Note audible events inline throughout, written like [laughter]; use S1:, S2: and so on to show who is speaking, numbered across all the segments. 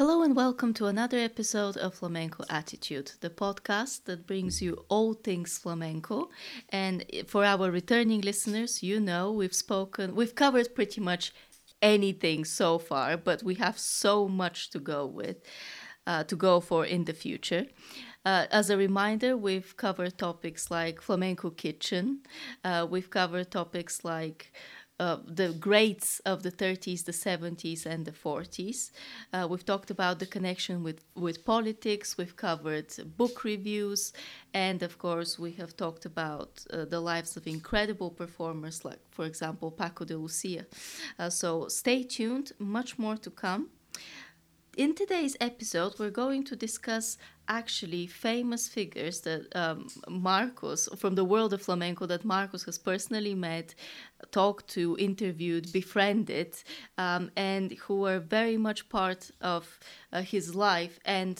S1: Hello and welcome to another episode of Flamenco Attitude, the podcast that brings you all things flamenco. And for our returning listeners, you know we've spoken, we've covered pretty much anything so far, but we have so much to go with, uh, to go for in the future. Uh, as a reminder, we've covered topics like flamenco kitchen. Uh, we've covered topics like uh, the greats of the 30s, the 70s, and the 40s. Uh, we've talked about the connection with, with politics, we've covered book reviews, and of course, we have talked about uh, the lives of incredible performers, like, for example, Paco de Lucia. Uh, so stay tuned, much more to come. In today's episode, we're going to discuss actually famous figures that um, Marcos, from the world of flamenco, that Marcos has personally met, talked to, interviewed, befriended, um, and who are very much part of uh, his life and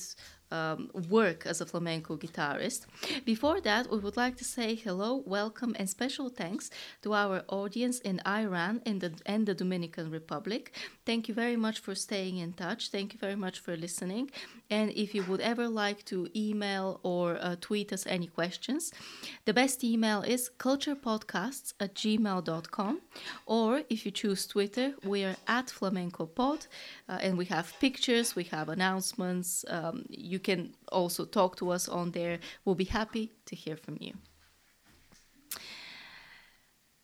S1: um, work as a flamenco guitarist. Before that, we would like to say hello, welcome, and special thanks to our audience in Iran and the, and the Dominican Republic. Thank you very much for staying in touch. Thank you very much for listening. And if you would ever like to email or uh, tweet us any questions, the best email is culturepodcasts at gmail.com. Or if you choose Twitter, we are at flamencopod uh, and we have pictures, we have announcements. Um, you can also talk to us on there. We'll be happy to hear from you.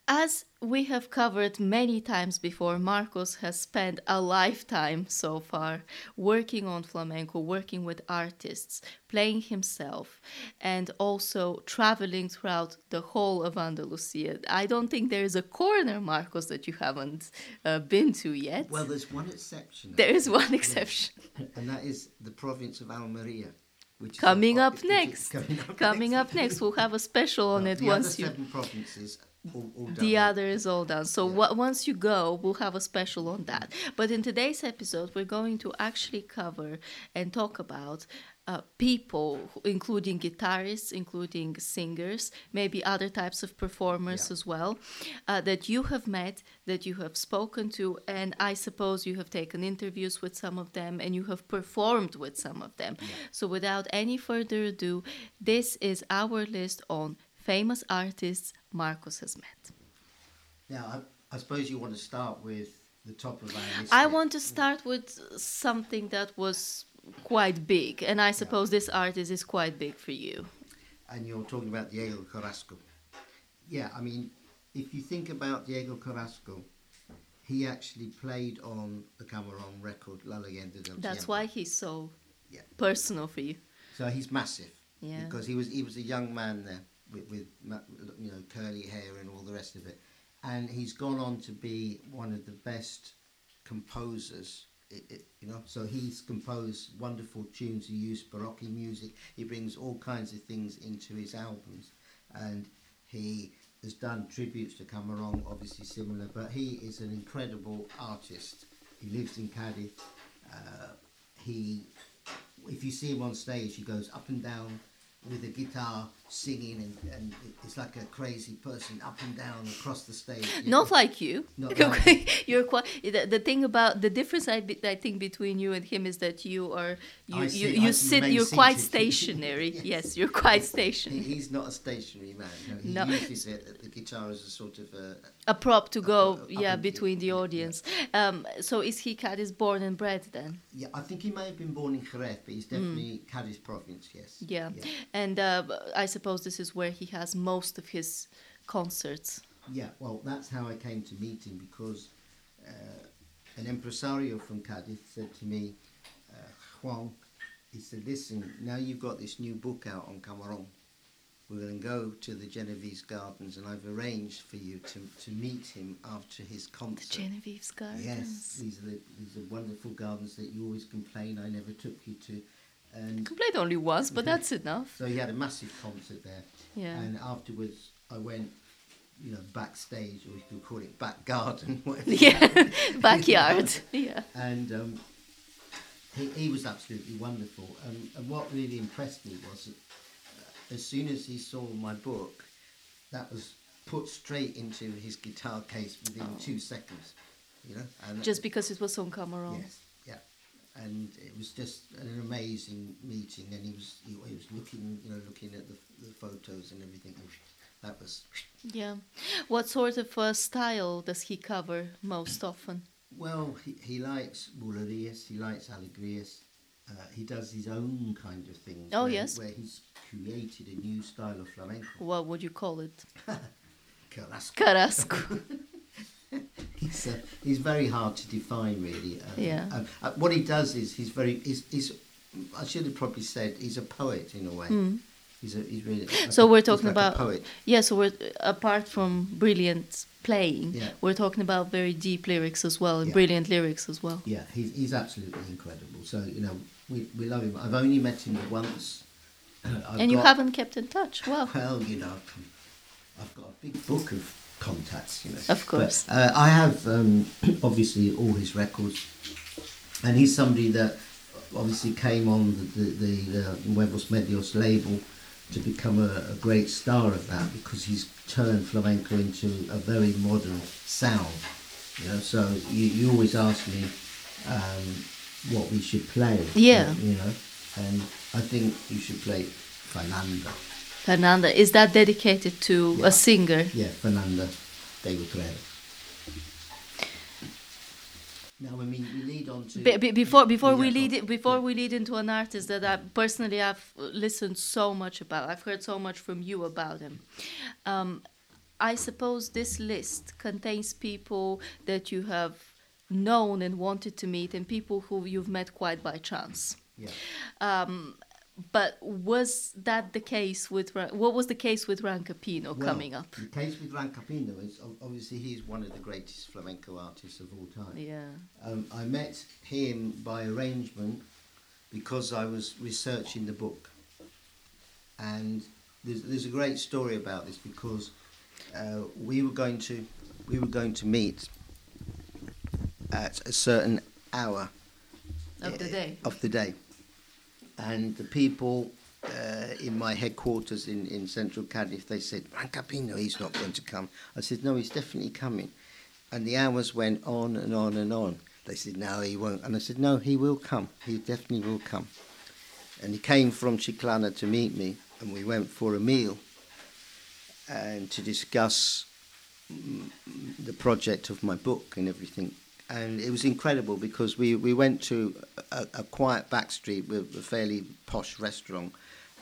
S1: As we have covered many times before, Marcos has spent a lifetime so far working on flamenco, working with artists, playing himself, and also traveling throughout the whole of Andalusia. I don't think there is a corner, Marcos, that you haven't uh, been to yet.
S2: Well, there's one exception.
S1: There is one exception.
S2: Yes. And that is the province of Almeria. Which
S1: coming, up next.
S2: coming up
S1: coming
S2: next.
S1: up next. We'll have a special [laughs] on
S2: No,
S1: it
S2: the
S1: once
S2: other
S1: you
S2: seven provinces all, all
S1: the other is all done. So
S2: Yeah.
S1: wa- once you go, we'll have a special on that. But in today's episode, we're going to actually cover and talk about uh, people, including guitarists, including singers, maybe other types of performers
S2: Yeah.
S1: as well, uh, that you have met, that you have spoken to, and I suppose you have taken interviews with some of them and you have performed with some of them. So without any further ado, this is our list on famous artists Marcos has met.
S2: Now, I, I suppose you want to start with the top of our list.
S1: I want to start with something that was quite big, and I suppose this artist is quite big for you.
S2: And you're talking about Diego Carrasco. Yeah, I mean, if you think about Diego Carrasco, he actually played on the Camarón record La Leyenda del
S1: That's
S2: Tiempo.
S1: why he's so
S2: Yeah.
S1: personal for you.
S2: So he's massive.
S1: Yeah.
S2: Because he was he was a young man there with, with you know curly hair and all the rest of it, and he's gone on to be one of the best composers. It, it, you know, so he's composed wonderful tunes. He used baroque music. He brings all kinds of things into his albums, and he has done tributes to Camarón, obviously similar. But he is an incredible artist. He lives in Cadiz. Uh, he if you see him on stage, he goes up and down with a guitar singing, and, and it's like a crazy person up and down across the stage. [laughs]
S1: Not
S2: know.
S1: like you.
S2: Not [laughs] like
S1: You're quite. The, the thing about the difference I, be- I think between you and him is that you are you
S2: I
S1: you,
S2: sit-
S1: you sit you're quite [laughs] stationary.
S2: Yes.
S1: yes. you're quite
S2: He,
S1: stationary.
S2: he's not a stationary man. No, he
S1: No.
S2: uses it, the guitar as a sort of a.
S1: A prop to go,
S2: up
S1: yeah, between the
S2: yeah, yeah.
S1: audience. Um, so is he Cadiz born and bred then?
S2: Yeah, I think he may have been born in Jerez, but he's definitely Cadiz province. Yes.
S1: Mm. Yeah. And uh, I suppose this is where he has most of his concerts.
S2: Yeah, well, that's how I came to meet him because uh, an impresario from Cadiz said to me, uh, Juan, he said, listen, now you've got this new book out on Camarón. We're going to go to the Genovese Gardens and I've arranged for you to, to meet him after his concert. The.
S1: Genevieve's Gardens.
S2: Yes, these are, the, these are wonderful gardens that you always complain I never took you to. And
S1: Complained only once, but that's enough.
S2: so he had a massive concert there.
S1: Yeah.
S2: And afterwards, I went, you know, backstage, or you could call it back garden, [laughs] whatever.
S1: Yeah, [laughs] backyard. [laughs] Yeah.
S2: And um, he, he was absolutely wonderful. And, and what really impressed me was that uh, as soon as he saw my book, that was put straight into his guitar case within two seconds. You know, and
S1: Just because it was on camera.
S2: yes. And it was just an amazing meeting. And he was he, he was looking, you know, looking at the, the photos and everything. And that was
S1: Yeah. What sort of uh, style does he cover most often?
S2: well. He, he likes bulerías. He likes alegrías. Uh, he does his own kind of things.
S1: Oh,
S2: where,
S1: yes.
S2: where he's created a new style of flamenco.
S1: What would you call it? [laughs]
S2: Carrasco.
S1: Carrasco. [laughs]
S2: he's, uh, he's very hard to define, really. Um,
S1: Yeah.
S2: um, uh, what he does is he's very. He's, he's, I should have probably said he's a poet in a way.
S1: Mm.
S2: He's a. He's really. like
S1: So
S2: a-
S1: we're talking
S2: like a
S1: about
S2: poet.
S1: yeah. So we're apart from brilliant playing,
S2: Yeah.
S1: we're talking about very deep lyrics as well and
S2: Yeah.
S1: brilliant lyrics as well.
S2: Yeah, he's, he's absolutely incredible. So you know, we, we love him. I've only met him once. [clears throat]
S1: And you haven't kept in touch. Wow.
S2: Well, you know, I've got a big book of contacts. You know.
S1: Of course.
S2: But, uh, I have um, [clears throat] obviously all his records, and he's somebody that obviously came on the the, the, Nuevos Medios label to become a, a great star of that because he's turned flamenco into a very modern sound. You know, so you, you always ask me um, what we should play.
S1: Yeah.
S2: You know, and I think you should play Fernanda.
S1: Fernanda, is that dedicated to
S2: Yeah.
S1: a singer?
S2: Yeah, Fernanda de Utrera. Now, I mean, we lead on to.
S1: Be- be- before before we lead it, before
S2: yeah.
S1: we lead into an artist that I personally I've listened so much about. I've heard so much from you about him. Um, I suppose this list contains people that you have known and wanted to meet, and people who you've met quite by chance.
S2: Yeah.
S1: Um, but was that the case with what was the case with Rancapino
S2: Well,
S1: coming up?
S2: The case with Rancapino is obviously he's one of the greatest flamenco artists of all time.
S1: Yeah.
S2: Um, I met him by arrangement because I was researching the book, and there's, there's a great story about this because uh, we were going to we were going to meet at a certain hour
S1: Of the day.
S2: of the day, and the people uh, in my headquarters in, in central Cardiff, they said Rancapino he's not going to come. I said no, he's definitely coming, and the hours went on and on and on. They said no, he won't, and I said no, he will come. He definitely will come, and he came from Chiclana to meet me, and we went for a meal and to discuss the project of my book and everything. And it was incredible because we, we went to a, a quiet back street with a fairly posh restaurant,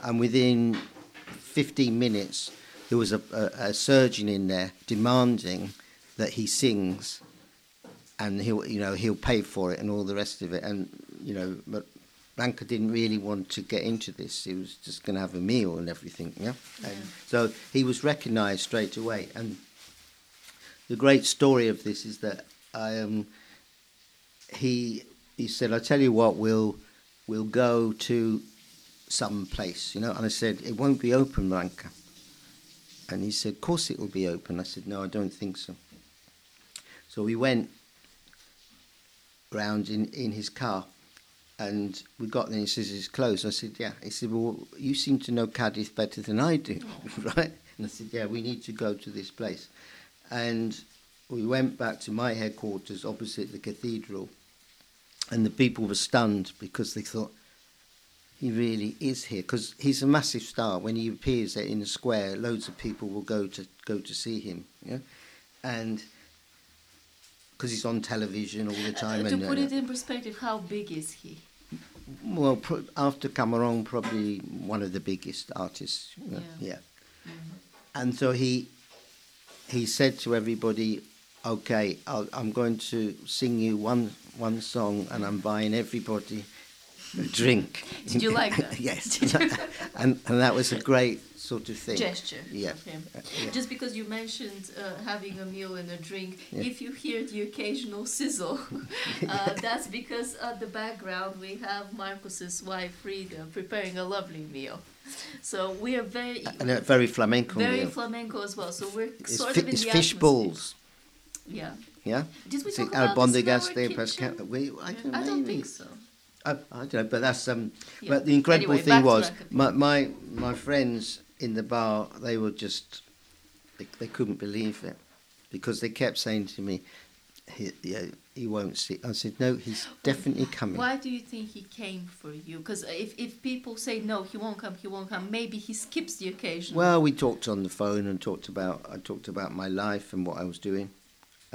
S2: and within 15 minutes, there was a, a, a surgeon in there demanding that he sings, and he'll you know he'll pay for it and all the rest of it. And you know, but Blanca didn't really want to get into this. He was just going to have a meal and everything. Yeah. And so he was recognised straight away. And the great story of this is that I um, he he said, "I tell you what, we'll we'll go to some place, you know." And I said, "It won't be open, Blanca." And he said, "Of course it will be open." I said, "No, I don't think so." So we went round in, in his car and we got there and he says it's closed. I said, yeah. He said, well, you seem to know Cadiz better than I do, [laughs] right? And I said, yeah, we need to go to this place. And we went back to my headquarters opposite the cathedral and the people were stunned because they thought, he really is here because he's a massive star. When he appears in the square, loads of people will go to go to see him, yeah? and because he's on television all the time.
S1: Uh, to
S2: and,
S1: put
S2: uh,
S1: it in perspective, how big is he?
S2: well, pro- after Camarón, probably one of the biggest artists. you know,
S1: Yeah.
S2: Yeah. And so he he said to everybody, "Okay, I'll, I'm going to sing you one one song, and I'm buying everybody a drink."
S1: Did you like that? [laughs]
S2: yes. [laughs] and and that was a great sort of thing.
S1: gesture
S2: Yeah.
S1: him.
S2: Uh, yeah.
S1: Just because you mentioned uh, having a meal and a drink,
S2: Yeah.
S1: if you hear the occasional sizzle, [laughs] uh, that's because at the background we have Marcus's wife Frida preparing a lovely meal. So we are very,
S2: And a very flamenco
S1: very
S2: meal.
S1: flamenco as well. So we're
S2: It's,
S1: sort
S2: fi-
S1: of in
S2: it's
S1: the
S2: fish
S1: atmosphere.
S2: balls.
S1: Yeah.
S2: Yeah.
S1: Did we
S2: See,
S1: talk about
S2: albondigas
S1: our
S2: de
S1: kitchen?
S2: We, I don't,
S1: I don't
S2: maybe.
S1: think so.
S2: I, I don't know, but that's um.
S1: Yeah.
S2: But the incredible
S1: Anyway,
S2: thing was my, my my friends in the bar. They were just they, they couldn't believe it because they kept saying to me, he, yeah, he won't see. I said, no, he's definitely coming.
S1: Why do you think he came for you? Because if, if people say no, he won't come, he won't come. Maybe he skips the occasion.
S2: Well, we talked on the phone and talked about I talked about my life and what I was doing,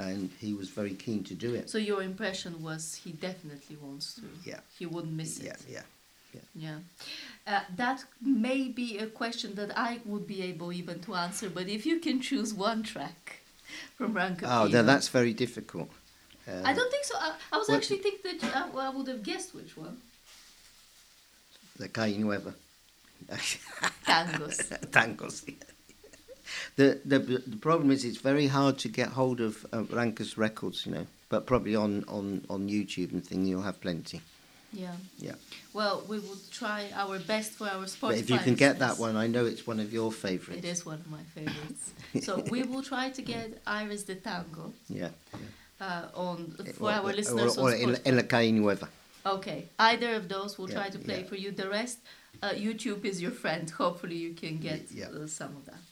S2: and he was very keen to do it.
S1: So your impression was he definitely wants to.
S2: Yeah.
S1: He wouldn't miss it.
S2: Yeah, yeah.
S1: Yeah. Uh, that may be a question that I would be able even to answer, but if you can choose one track from Ranka
S2: Oh, no, that's very difficult. Uh,
S1: I don't think so. I, I was
S2: What-
S1: actually think that uh, well, I would have guessed which one.
S2: the Calle Nueva.
S1: Tangos. [laughs]
S2: Tangos. The, the the problem is it's very hard to get hold of uh, Rankus records, you know. But probably on, on, on YouTube and thing you'll have plenty.
S1: Yeah.
S2: Yeah.
S1: Well, we will try our best for our Spotify.
S2: But if you can get that one, I know it's one of your favourites.
S1: It is one of my favorites. [laughs] so we will try to get Iris de Tango
S2: Yeah.
S1: uh, on for
S2: Or-
S1: our
S2: or-
S1: listeners
S2: or, in,
S1: Spotify.
S2: in La Nueva.
S1: Okay, either of those we'll
S2: Yeah,
S1: try to play
S2: yeah.
S1: for you. The rest, uh, YouTube is your friend. Hopefully, you can get
S2: Yeah.
S1: uh, some of that.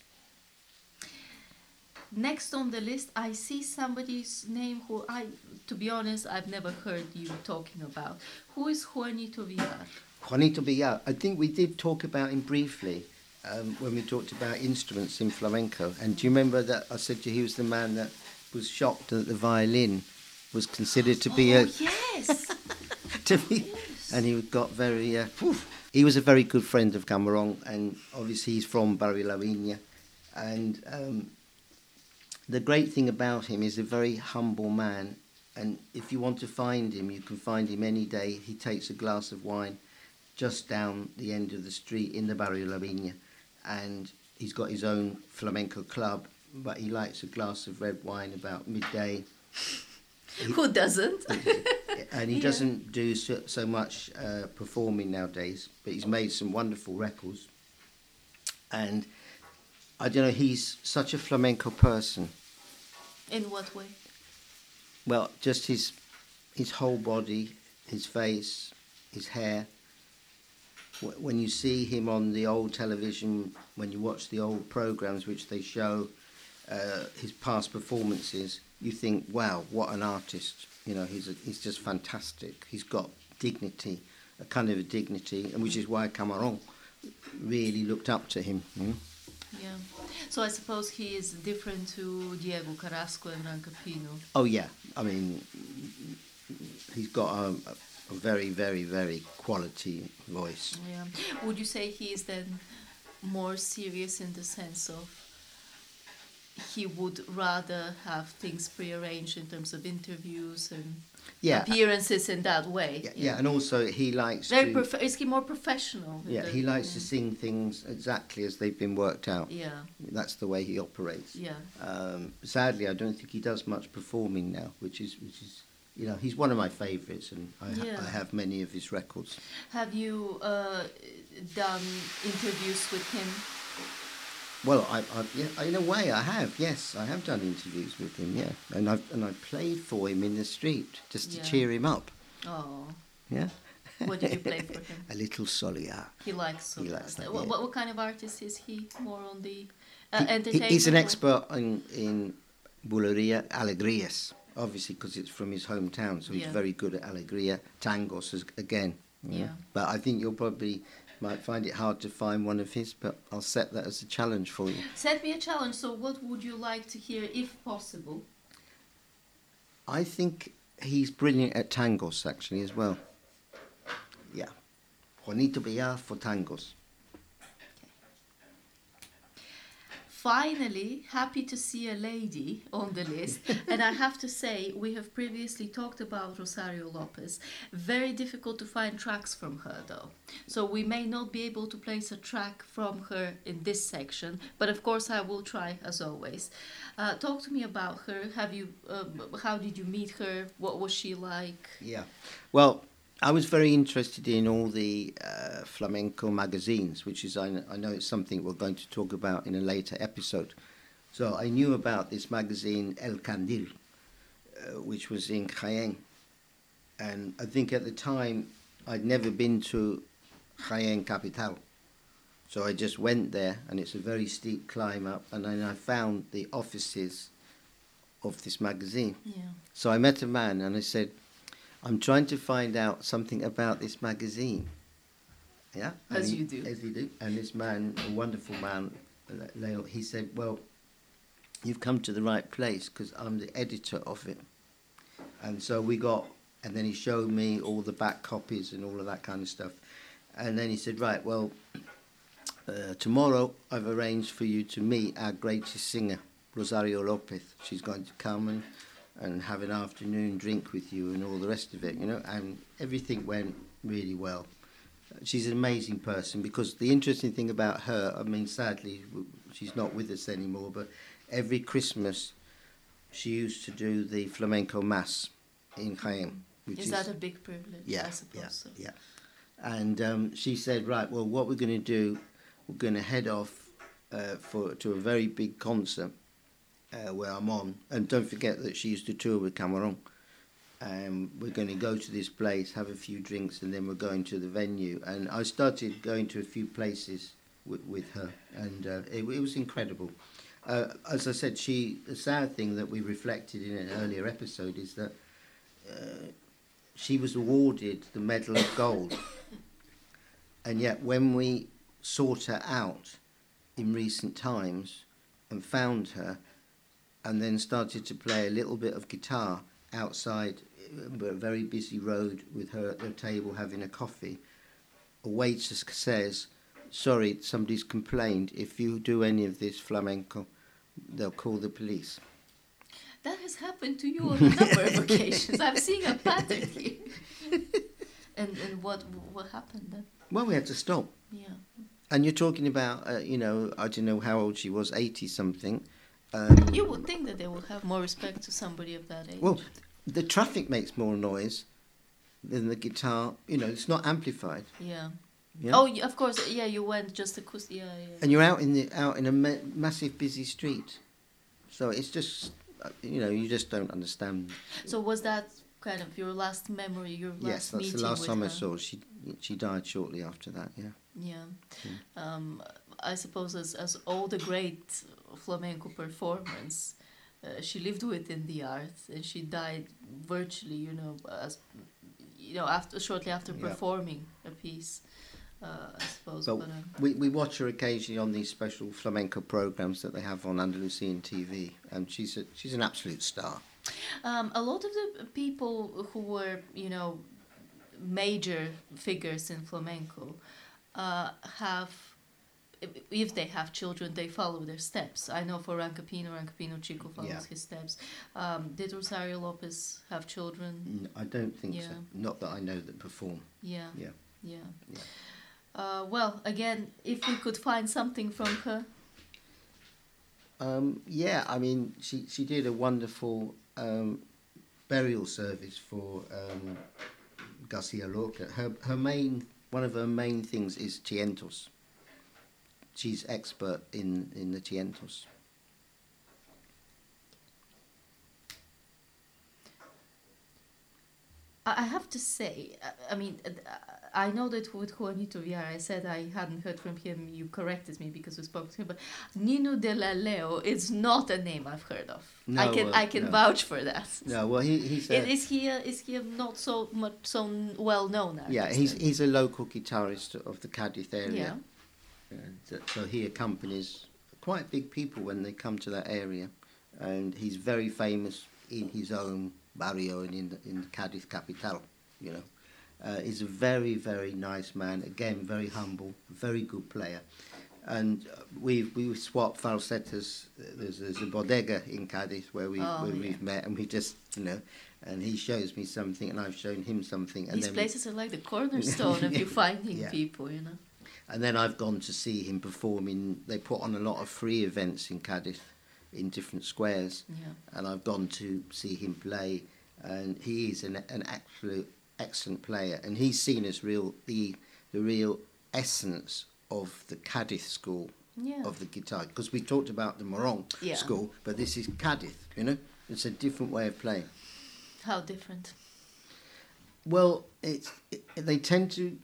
S1: Next on the list, I see somebody's name who I, to be honest, I've never heard you talking about. Who is Juanito Villar?
S2: Juanito Villar, I think we did talk about him briefly um, when we talked about instruments in flamenco. And do you remember that I said to you he was the man that was shocked that the violin was considered to be
S1: oh,
S2: a
S1: yes. [laughs]
S2: to be, and he got very. Uh, he was a very good friend of Camarón, and obviously he's from Viña. And um, the great thing about him is a very humble man. And if you want to find him, you can find him any day. He takes a glass of wine just down the end of the street in the Barrio La Viña, and he's got his own flamenco club. But he likes a glass of red wine about midday [laughs]
S1: Who doesn't? [laughs]
S2: and he
S1: Yeah.
S2: doesn't do so, so much uh, performing nowadays, but he's made some wonderful records. And I don't know, he's such a flamenco person.
S1: In what way?
S2: Well, just his his whole body, his face, his hair. When you see him on the old television, when you watch the old programs which they show uh, his past performances, you think, "Wow, what an artist!" You know, he's a, he's just fantastic. He's got dignity, a kind of a dignity, and which is why Camarón really looked up to him. you know.
S1: Yeah. So I suppose he is different to Diego Carrasco and Rancapino.
S2: Oh yeah, I mean, he's got a, a very, very, very quality voice.
S1: Yeah. Would you say he is then more serious in the sense of he would rather have things prearranged in terms of interviews and
S2: Yeah,
S1: appearances in that way?
S2: yeah, yeah, and also he likes
S1: Very
S2: to.
S1: prof- is he more professional?
S2: yeah,
S1: the-
S2: he likes to sing things exactly as they've been worked out.
S1: Yeah,
S2: That's the way he operates.
S1: yeah.
S2: Um, sadly, I don't think he does much performing now, which is which is you know he's one of my favourites, and I, ha-
S1: Yeah.
S2: I have many of his records.
S1: Have you uh, done interviews with him?
S2: Well, I, I yeah, in a way I have. Yes, I have done interviews with him. Yeah, and I've and I played for him in the street just to
S1: Yeah.
S2: cheer him up.
S1: Oh,
S2: Yeah.
S1: what did you play for him? [laughs]
S2: A little Soleá.
S1: He likes.
S2: He likes that,
S1: What,
S2: yeah.
S1: what, what kind of artist is he? More on the uh,
S2: He-
S1: entertainment.
S2: he's an expert in in bulería, alegrías, obviously because it's from his hometown, so he's
S1: Yeah.
S2: very good at alegría, tangos again.
S1: Yeah.
S2: But I think you'll probably might find it hard to find one of his, but I'll set that as a challenge for you.
S1: Set me a challenge. So, what would you like to hear, if possible?
S2: I think he's brilliant at tangos actually as well. Yeah. Juanito Villar for tangos.
S1: Finally, happy to see a lady on the list. [laughs] and I have to say, we have previously talked about Rosario Lopez. Very difficult to find tracks from her, though. So we may not be able to place a track from her in this section, but of course I will try as always. Uh, talk to me about her. Have you? Um, how did you meet her? What was she like?
S2: Yeah. Well, I was very interested in all the uh, flamenco magazines, which is, I, I know it's something we're going to talk about in a later episode. So I knew about this magazine, El Candil, uh, which was in Jaén. And I think at the time I'd never been to Jaén Capital. So I just went there, and it's a very steep climb up. And then I found the offices of this magazine.
S1: Yeah.
S2: So I met a man and I said, I'm trying to find out something about this magazine. Yeah?
S1: As
S2: he-
S1: you do.
S2: As you do. And this man, a wonderful man, Leo, he said, Well, you've come to the right place because I'm the editor of it. And so we got, and then he showed me all the back copies and all of that kind of stuff. And then he said, Right, well, uh, tomorrow I've arranged for you to meet our greatest singer, Rosario Lopez. She's going to come and, and have an afternoon drink with you and all the rest of it, you know. And everything went really well. She's an amazing person because the interesting thing about her, I mean, sadly, she's not with us anymore, but every Christmas she used to do the flamenco mass in Jaén. Which
S1: Is that a big privilege?
S2: yeah,
S1: I suppose
S2: yeah,
S1: so.
S2: yeah. And um, she said, right, well, what we're going to do, we're going to head off uh, for to a very big concert uh, where I'm on. And don't forget that she used to tour with Camarón. Um, we're going to go to this place, have a few drinks, and then we're going to the venue. And I started going to a few places with, with her, and uh, it, it was incredible. Uh, as I said, she. The sad thing that we reflected in an earlier episode is that uh, she was awarded the Medal of Gold, and yet when we sought her out in recent times and found her, and then started to play a little bit of guitar outside uh, a very busy road with her at the table having a coffee, a waitress says, "Sorry, somebody's complained. If you do any of this flamenco, they'll call the police."
S1: That has happened to you on a number of [laughs] occasions. I'm seeing a pattern here. and and what what happened then?
S2: Well, we had to stop.
S1: Yeah.
S2: And you're talking about, uh, you know, I don't know how old she was, 80 something. Um,
S1: You would think that they would have more respect to somebody of that age.
S2: well, the traffic makes more noise than the guitar. You know, it's not amplified.
S1: yeah.
S2: Yeah?
S1: Oh, of course. Yeah, you went just acoustic. Yeah, yeah.
S2: And you're out in the out in a ma- massive busy street, so it's just, uh, you know, you just don't understand.
S1: So was that kind of your last memory, your last
S2: yes, that's
S1: meeting
S2: the last time I saw. her. She she died shortly after that. Yeah.
S1: Yeah. Um, I suppose as, as all the great flamenco performance, uh, she lived within the art and she died virtually, you know, as you know, after shortly after
S2: Yeah.
S1: performing a piece. Uh, I suppose,
S2: But
S1: but, um,
S2: we, we watch her occasionally on these special flamenco programs that they have on Andalusian TV, and she's a, she's an absolute star.
S1: Um, a lot of the people who were, you know, major figures in flamenco uh, have, if- they have children, they follow their steps. I know for Rancapino, Rancapino Chico follows
S2: Yeah.
S1: his steps. Um, did Rosario Lopez have children?
S2: I don't think so. Not that I know that perform.
S1: Yeah,
S2: Yeah.
S1: yeah.
S2: Yeah.
S1: Uh, well, again, if we could find something from her,
S2: Um, yeah, I mean, she, she did a wonderful um, burial service for um, Garcia Lorca. Her, her main, one of her main things is tientos. She's expert in, in the tientos.
S1: I have to say, I- mean, uh, I know that with Juanito Villar, I said I hadn't heard from him. You corrected me because we spoke to him, but Nino de la Leo is not a name I've heard of.
S2: No, I
S1: can
S2: uh,
S1: I can
S2: no.
S1: vouch for that.
S2: No, well, he, he's
S1: Is,
S2: a,
S1: is he a, is he a not so much so well known artist?
S2: yeah, he's he's a local guitarist of the Cadiz area. Uh, so he accompanies quite big people when they come to that area, and he's very famous in his own barrio and in the, in Cadiz capital. You know, uh, he's a very very nice man. Again, very humble, very good player. And uh, we've we swapped falsetas. There's, there's a bodega in Cadiz where we
S1: Oh,
S2: where
S1: yeah.
S2: we've met, and we just you know, and he shows me something, and I've shown him something, and
S1: These places are like the cornerstone [laughs] of you finding
S2: Yeah.
S1: people, you know.
S2: And then I've gone to see him perform in. They put on a lot of free events in Cadiz, in different squares,
S1: Yeah.
S2: and I've gone to see him play. And he is an an absolute excellent player, and he's seen as real the the real essence of the Cadiz school
S1: Yeah.
S2: of the guitar. Because we talked about the Morón
S1: Yeah.
S2: school, but this is Cadiz. You know, it's a different way of playing.
S1: How different.
S2: Well, it's it, they tend to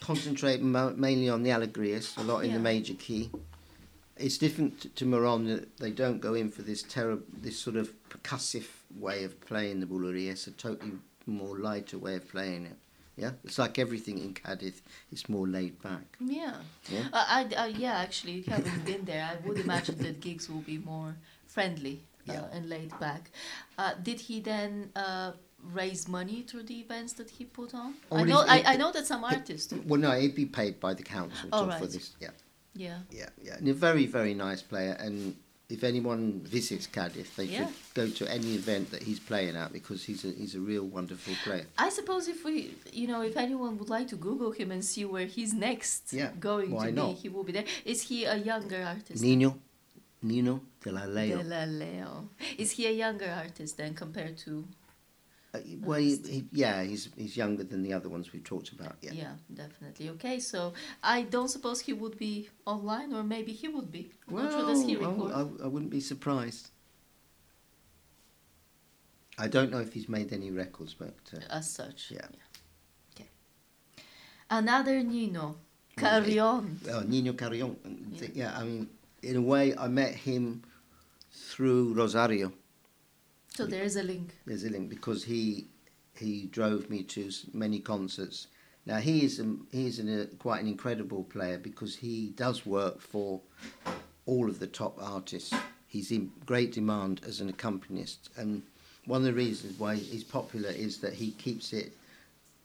S2: concentrate mo- mainly on the alegrias, a lot in
S1: Yeah.
S2: the major key. it's different to, to Moron that they don't go in for this terrible, this sort of percussive way of playing the bulería. It's a totally more lighter way of playing it. Yeah, it's like everything in Cadiz. It's more laid back.
S1: Yeah.
S2: Yeah.
S1: Uh, I, I, yeah, actually, having [laughs] been there, I would imagine that gigs will be more friendly uh,
S2: Yeah.
S1: and laid back. Uh, did he then uh, raise money through the events that he put on? I know, I, I know that some artists do.
S2: Well, no, he'd be paid by the council
S1: Oh,
S2: to- for this. Yeah,
S1: Yeah.
S2: yeah, yeah. And a very, very nice player. And if anyone visits Cadiz, they
S1: Yeah.
S2: should go to any event that he's playing at because he's a he's a real wonderful player.
S1: I suppose if we, you know, if anyone would like to Google him and see where he's next
S2: Yeah,
S1: going
S2: why
S1: to
S2: not?
S1: be, he will be there. Is he a younger artist?
S2: Nino, Nino de la Leo.
S1: De La Leo. Is he a younger artist then compared to?
S2: Uh, well, he, he, yeah, he's he's younger than the other ones we've talked about. Yeah.
S1: Yeah. definitely. Okay, so I don't suppose he would be online, or maybe he would be. I'm
S2: Well,
S1: not sure does he
S2: I-
S1: record?
S2: I, I wouldn't be surprised. I don't know if he's made any records, but uh,
S1: as such.
S2: Yeah.
S1: Okay. Another Nino, Carrion.
S2: uh, Nino Carrion.
S1: Yeah.
S2: Yeah. I mean, in a way, I met him through Rosario.
S1: So there is a link.
S2: There's a link because he he drove me to many concerts. Now he is a, he is an, a, quite an incredible player because he does work for all of the top artists. He's in great demand as an accompanist, and one of the reasons why he's popular is that he keeps it.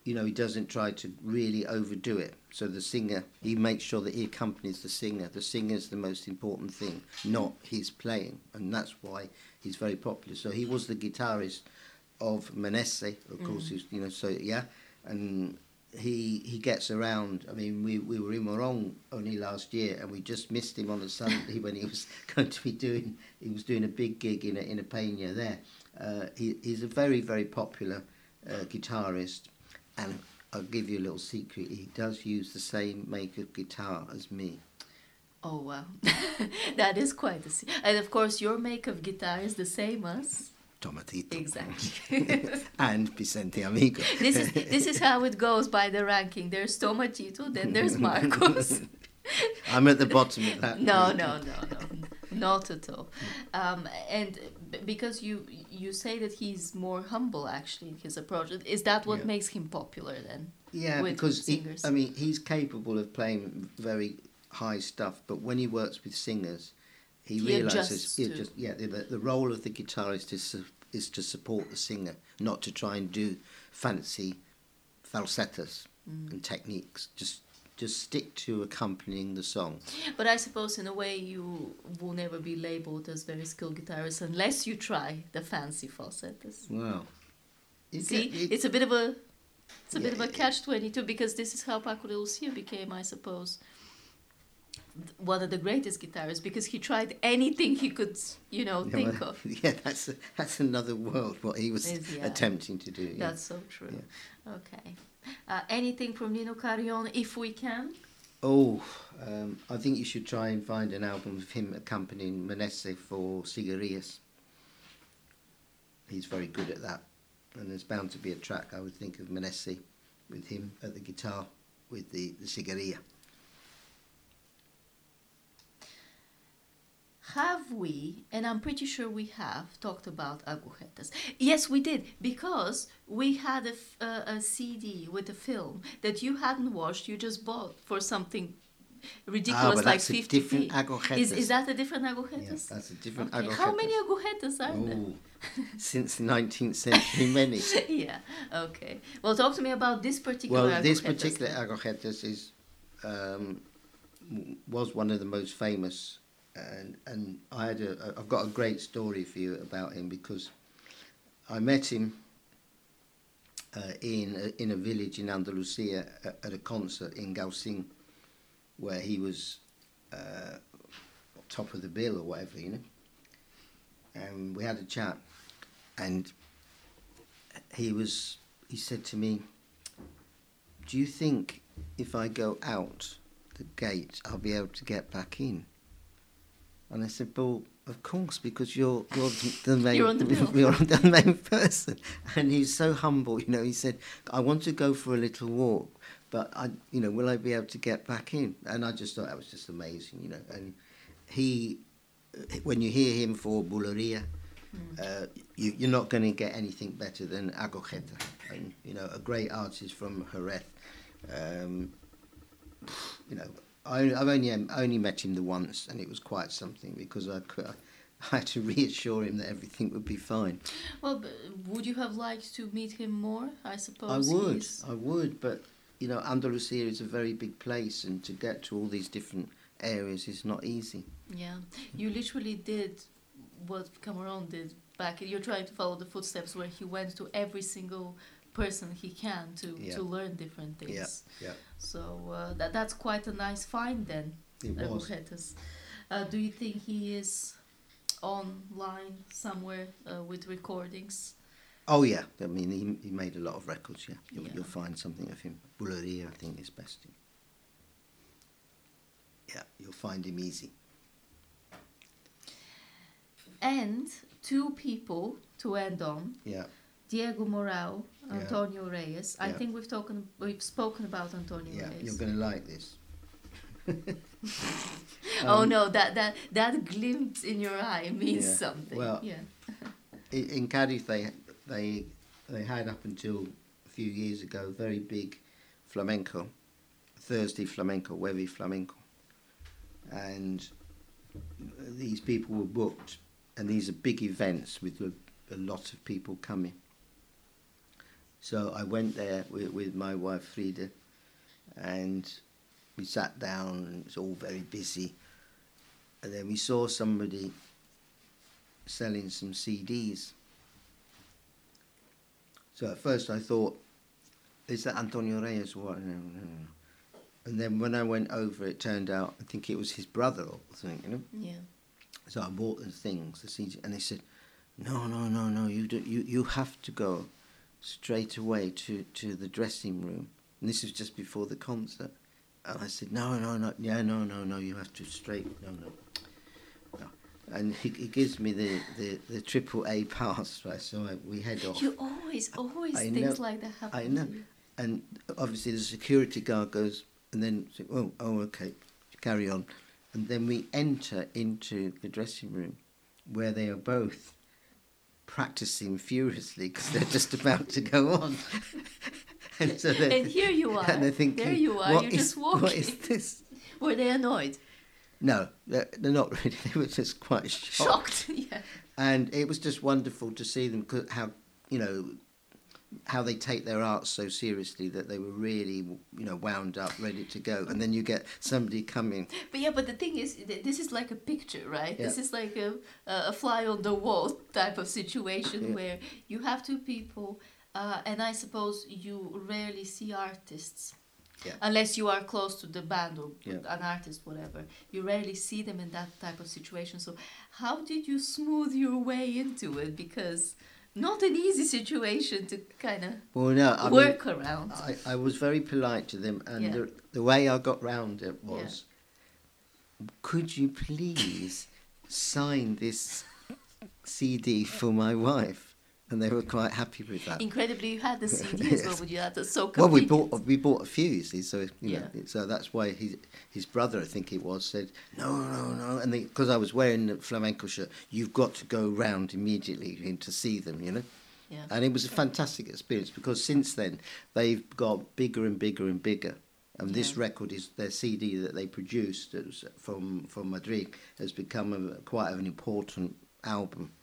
S2: You know, he doesn't try to really overdo it. So the singer, he makes sure that he accompanies the singer. The singer is the most important thing, not his playing, and that's why he's very popular. So he was the guitarist of Menese, of course. He's, you know, so yeah, and he he gets around. I mean, we, we were in Morón only last year, and we just missed him on a Sunday [laughs] when he was [laughs] going to be doing. He was doing a big gig in a in a Peña there. Uh, he, he's a very very popular uh, guitarist, and I'll give you a little secret. He does use the same make of guitar as me.
S1: Oh wow, [laughs] that is quite a. se- And of course, your make of guitar is the same as
S2: Tomatito.
S1: exactly. [laughs]
S2: and Vicente Amigo. [laughs]
S1: this is this is how it goes by the ranking. There's Tomatito, then there's Marcos.
S2: I'm at the bottom of that.
S1: no, no, no, no, not at all. Um, and b- because you you say that he's more humble actually in his approach, is that what
S2: Yeah.
S1: makes him popular then?
S2: Yeah, because he. I mean, he's capable of playing very high stuff, but when he works with singers, he,
S1: He
S2: realizes
S1: to-
S2: just yeah the, the role of the guitarist is su- is to support the singer, not to try and do fancy falsetas
S1: Mm.
S2: and techniques. Just just stick to accompanying the song.
S1: But I suppose in a way you will never be labeled as very skilled guitarist unless you try the fancy falsetas.
S2: Wow. You
S1: See,
S2: it-
S1: it's a bit of a it's a bit of a catch twenty two because this is how Paco de Lucia became, I suppose, one of the greatest guitarists because he tried anything he could, you know,
S2: yeah,
S1: think
S2: well,
S1: of. [laughs]
S2: Yeah, that's a, that's another world. What he was
S1: Is, yeah.
S2: attempting to do. Yeah.
S1: That's so true. Okay. Uh, anything from Nino Carrion, if we can?
S2: Oh, um, I think you should try and find an album of him accompanying Menese for siguiriyas. He's very good at that. And there's bound to be a track, I would think, of Menese with him at the guitar with the, the siguiriya.
S1: Have we, and I'm pretty sure we have, talked about agujetas? Yes, we did, because we had a a CD with a film that you hadn't watched, you just bought for something ridiculous
S2: Ah,
S1: like
S2: that's a
S1: 50
S2: different
S1: Is,
S2: agujetas.
S1: is that a different agujetas?
S2: that's a different
S1: Okay.
S2: agujetas.
S1: How many agujetas are there?
S2: Oh, [laughs] since the 19th century, many.
S1: yeah, okay. Well, talk to me about this particular
S2: Well, this particular agujetas is um, was one of the most famous, and and I had a I've got a great story for you about him because I met him uh, in a, in a village in Andalusia at, at a concert in Gaucin, where he was uh, top of the bill or whatever, you know. And we had a chat, and he was he said to me, "Do you think if I go out the gate, I'll be able to get back in?" And I said, "Well, of course, because you're you're the- main [laughs]
S1: You're on the [laughs]
S2: you're the main person." And he's so humble, you know. He said, "I want to go for a little walk, but I, you know, will I be able to get back in?" And I just thought that was just amazing, you know. And he, when you hear him for Bulería, uh, you, you're not going to get anything better than Agujeta, and you know a great artist from Jerez. Um, you know, I, I've only um, only met him the once, and it was quite something because I. [laughs] I had to reassure him that everything would be fine.
S1: Well, uh, would you have liked to meet him more? I suppose.
S2: I would,
S1: he's-
S2: I would, but you know, Andalusia is a very big place, and to get to all these different areas is not easy.
S1: Yeah, you literally did what Camarón did back. You're trying to follow the footsteps where he went to every single person he can to
S2: Yeah.
S1: to learn different things.
S2: Yeah, yeah.
S1: So uh, that that's quite a nice find then.
S2: it was.
S1: Uh, do you think he is online somewhere uh, with recordings?
S2: Oh yeah, I mean, he, he made a lot of records. Yeah, you'll,
S1: Yeah.
S2: you'll find something of him. Bulería, I think, is best. Yeah, you'll find him easy.
S1: And two people to end on.
S2: Yeah,
S1: Diego Morao,
S2: Yeah.
S1: Antonio Reyes. I
S2: Yeah.
S1: think we've talking we've spoken about Antonio
S2: yeah,
S1: Reyes.
S2: you're going to like this. [laughs]
S1: oh
S2: Um,
S1: no, that that that glimpse in your eye means
S2: Yeah.
S1: something.
S2: Well,
S1: yeah.
S2: in, in Cadiz, they they they had up until a few years ago very big flamenco, Thursday flamenco, Jueves flamenco, and these people were booked, and these are big events with a, a lot of people coming. So I went there with, with my wife Frida, and we sat down, and it was all very busy, and then we saw somebody selling some CDs. So at first I thought, is that Antonio Reyes? What? No, no, no. And then when I went over, it turned out I think it was his brother or something, you know.
S1: Yeah.
S2: So I bought the things, the CD, and they said, "No, no, no, no. You do, you you have to go straight away to to the dressing room." And this was just before the concert. And I said, "No, no, no. Yeah, no, no, no. You have to straight. No, no." no. And he, he gives me the, the, the triple A pass, right? So I, we head off.
S1: You always, always
S2: I
S1: things
S2: know-
S1: like that happen.
S2: I know. And obviously the security guard goes, and then, say, oh, oh, okay, carry on. And then we enter into the dressing room where they are both practicing furiously because they're just about to go on. [laughs] and so
S1: And here you are.
S2: and they're thinking,
S1: there you are.
S2: "What
S1: You're
S2: is-
S1: just walking.
S2: What is this? [laughs]
S1: Were they annoyed?
S2: No, they're, they're not really. [laughs] They were just quite shocked.
S1: Shocked. yeah.
S2: and it was just wonderful to see them how you know how they take their art so seriously that they were really you know wound up ready to go and then you get somebody coming
S1: But yeah, but the thing is, this is like a picture, right? This is like a, a fly on the wall [laughs] type of situation
S2: Yeah.
S1: where you have two people, uh, and I suppose you rarely see artists.
S2: Yeah.
S1: Unless you are close to the band or
S2: Yeah.
S1: an artist, whatever, you rarely see them in that type of situation. So, how did you smooth your way into it? Because not an easy situation to kind of
S2: well no I mean,
S1: work around.
S2: I, I was very polite to them and
S1: Yeah.
S2: the, the way I got round it
S1: Yeah.
S2: was could you please sign this CD for my wife and they were quite happy with that.
S1: Incredibly, you had the CD as well, but you had to so
S2: Well, we bought we bought a few, you see, so you know,
S1: Yeah.
S2: so that's why his his brother, I think it was, said no, no, no, and because I was wearing the flamenco shirt, you've got to go round immediately to see them, you know,
S1: Yeah.
S2: and it was a fantastic experience because since then they've got bigger and bigger and bigger. And this record is their CD that they produced from from Madrid has become a, quite an important album. know,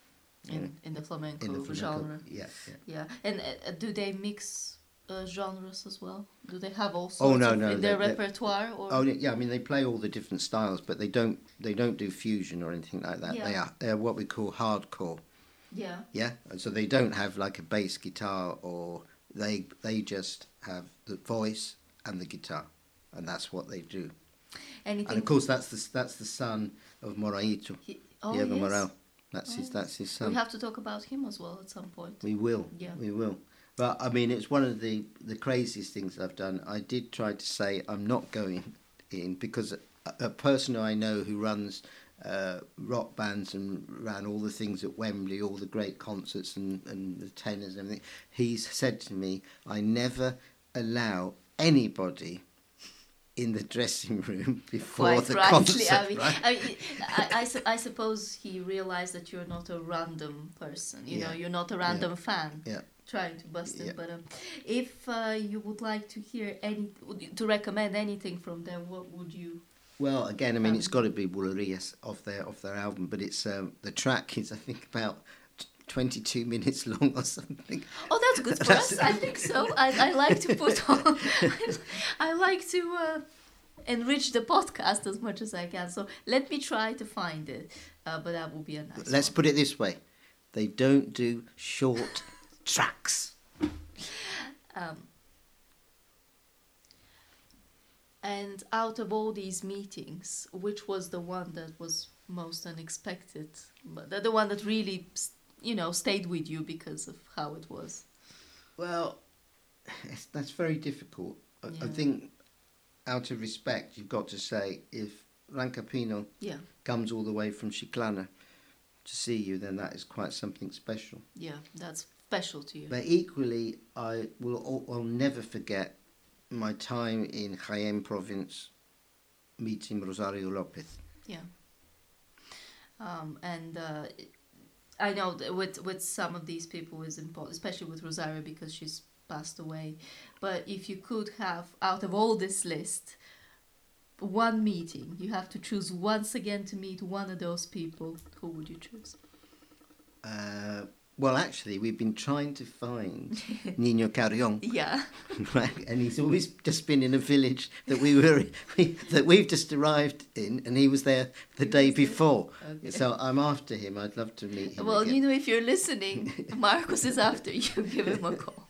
S1: in, in the flamenco,
S2: in the flamenco.
S1: genre.
S2: Yeah, yeah.
S1: Yeah, and uh, uh, do they mix uh, genres as well? Do they have all
S2: Oh, no, no,
S1: in their
S2: they- they-
S1: repertoire? Or
S2: Oh yeah, I mean they play all the different styles, but they don't they don't do fusion or anything like that. They
S1: Yeah.
S2: are they're what we call hardcore.
S1: yeah,
S2: Yeah, and so they don't have like a bass guitar or they they just have the voice and the guitar, and that's what they do.
S1: anything?
S2: And of course that's the that's the son of Moraito,
S1: he, oh
S2: Diego
S1: yes,
S2: Morao. That's his
S1: Oh,
S2: that's his son.
S1: we have to talk about him as well at some point.
S2: We will.
S1: Yeah.
S2: We will. But I mean, it's one of the the craziest things I've done. I did try to say I'm not going [laughs] in because a, a person I know who runs uh, rock bands and ran all the things at Wembley, all the great concerts and, and the tenors and everything, he's said to me, I never allow anybody in the dressing room [laughs] before
S1: Quite
S2: the
S1: rightly.
S2: concert.
S1: I mean,
S2: right?
S1: I, mean, I, I, su- I suppose he realized that you're not a random person. You know, you're not a random fan.
S2: Yeah.
S1: Trying to bust it, but um, if uh, you would like to hear any, to recommend anything from them, what would you?
S2: Well, again, I mean,
S1: Um,
S2: it's got to be Bulerías off their off their album, but it's um, the track is I think about t- twenty two [laughs] minutes long or something.
S1: Oh, that's good for us. I think so. I, I like to put on. [laughs] I like to uh, enrich the podcast as much as I can. So let me try to find it. Uh, but that will be a nice.
S2: Let's
S1: one.
S2: put it this way: they don't do short [laughs] tracks.
S1: Um, and out of all these meetings, which was the one that was most unexpected? But the, the one that really, s- you know, stayed with you because of how it was.
S2: Well, it's, that's very difficult. I, I think, out of respect, you've got to say if Rancapino
S1: Yeah,
S2: comes all the way from Chiclana to see you, then that is quite something special.
S1: yeah, that's special to you.
S2: But equally, I will I'll never forget my time in Jaén province meeting Rosario Lopez.
S1: Yeah. Um, and uh, I know that with with some of these people is important, especially with Rosario because she's passed away. But if you could have out of all this list one meeting, you have to choose once again to meet one of those people. Who would you choose?
S2: Uh, well, actually, we've been trying to find [laughs] Nino Carrion,
S1: Yeah. [laughs]
S2: right? And he's always just been in a village that we were [laughs] we, that we've just arrived in, and he was there the
S1: He
S2: day before.
S1: Okay.
S2: So I'm after him. I'd love to meet him.
S1: Well,
S2: again.
S1: you know, if you're listening, Marcos is after you. Give him a call.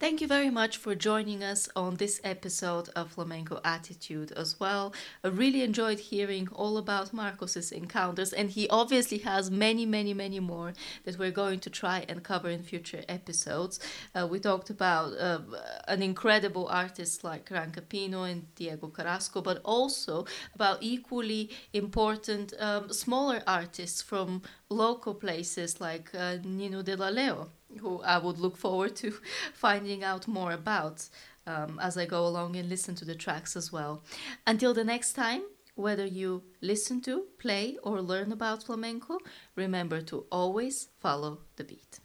S1: Thank you very much for joining us on this episode of Flamenco Attitude as well. I really enjoyed hearing all about Marcos's encounters, and he obviously has many, many, many more that we're going to try and cover in future episodes. Uh, we talked about uh, an incredible artist like Rancapino and Diego Carrasco, but also about equally important um, smaller artists from local places like uh, Nino de la Leo, who I would look forward to [laughs] finding out more about um, as I go along and listen to the tracks as well. Until the next time, whether you listen to, play, or learn about flamenco, remember to always follow the beat.